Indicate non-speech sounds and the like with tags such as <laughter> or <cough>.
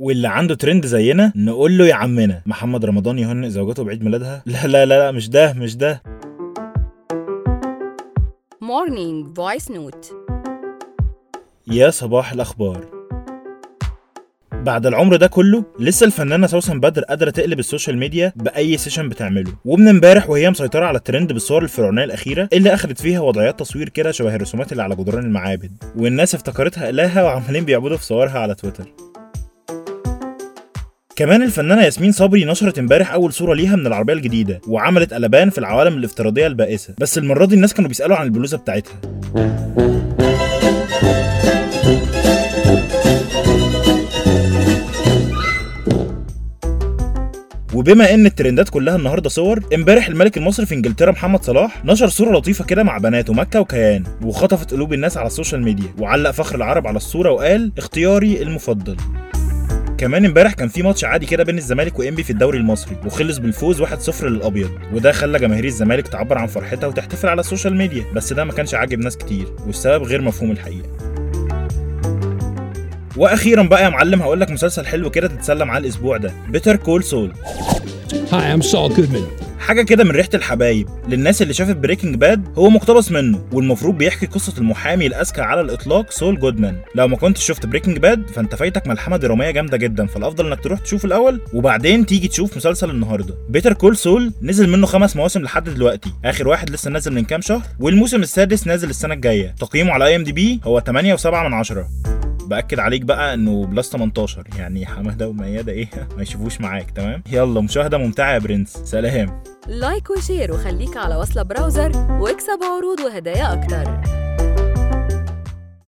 واللي عنده ترند زينا نقول له يا عمنا. محمد رمضان يهنئ زوجته بعيد ميلادها. <laughs> لا لا لا لا مش ده مش ده. Morning Voice Note. يا صباح الأخبار. بعد العمر ده كله لسه الفنانة سوسن بدر قادرة تقلب ال social media بأي session بتعمله. ومن امبارح وهي مسيطرة على الترند بالصور الفرعونية الأخيرة اللي اخدت فيها وضعيات تصوير كده شبه الرسومات اللي على جدران المعابد. والناس افتكرتها الهه وعمالين بيعبدوا في صورها على تويتر. كمان الفنانة ياسمين صبري نشرت امبارح أول صورة ليها من العربية الجديدة وعملت قلبان في العوالم الافتراضية البائسة بس المرة دي الناس كانوا بيسألوا عن البلوزة بتاعتها. وبما إن الترندات كلها النهارده صور امبارح الملك المصري في انجلترا محمد صلاح نشر صورة لطيفة كده مع بناته مكه وكيان وخطفت قلوب الناس على ال social media وعلق فخر العرب على الصورة وقال اختياري المفضل. كمان امبارح كان في ماتش عادي كده بين الزمالك وانبي في الدوري المصري وخلص بالفوز 1-0 للأبيض وده خلى جماهير الزمالك تعبر عن فرحتها وتحتفل على ال social media بس ده ما كانش عاجب ناس كتير والسبب غير مفهوم الحقيقة وأخيرا بقى يا معلم هقول لك مسلسل حلو كده تتسلى معاه الأسبوع ده Better Call Saul Hi, I'm Saul Goodman. حاجة كده من ريحة الحبايب. للناس اللي شافت Breaking Bad هو مقتبس منه والمفروض بيحكي قصة المحامي الأذكى على الإطلاق Saul Goodman. لو ما كنتش شفت Breaking Bad فأنت فايتك ملحمة درامية جامدة جدا فالأفضل إنك تروح تشوف الأول وبعدين تيجي تشوف مسلسل النهارده. Better Call Saul نزل منه خمس مواسم لحد دلوقتي. آخر واحد لسه نازل من كام شهر والموسم السادس نازل السنة الجاية. تقييمه على IMDb هو 8.7 من 10 بأكد عليك بقى إنه plus 18 يعني حمادة وميادة إيه <laughs> ما يشوفوش معاك تمام؟ يلا مشاهدة ممتعة يا برنس سلام. like و share وخليك على وصلة Browser واكسب عروض وهدايا أكتر.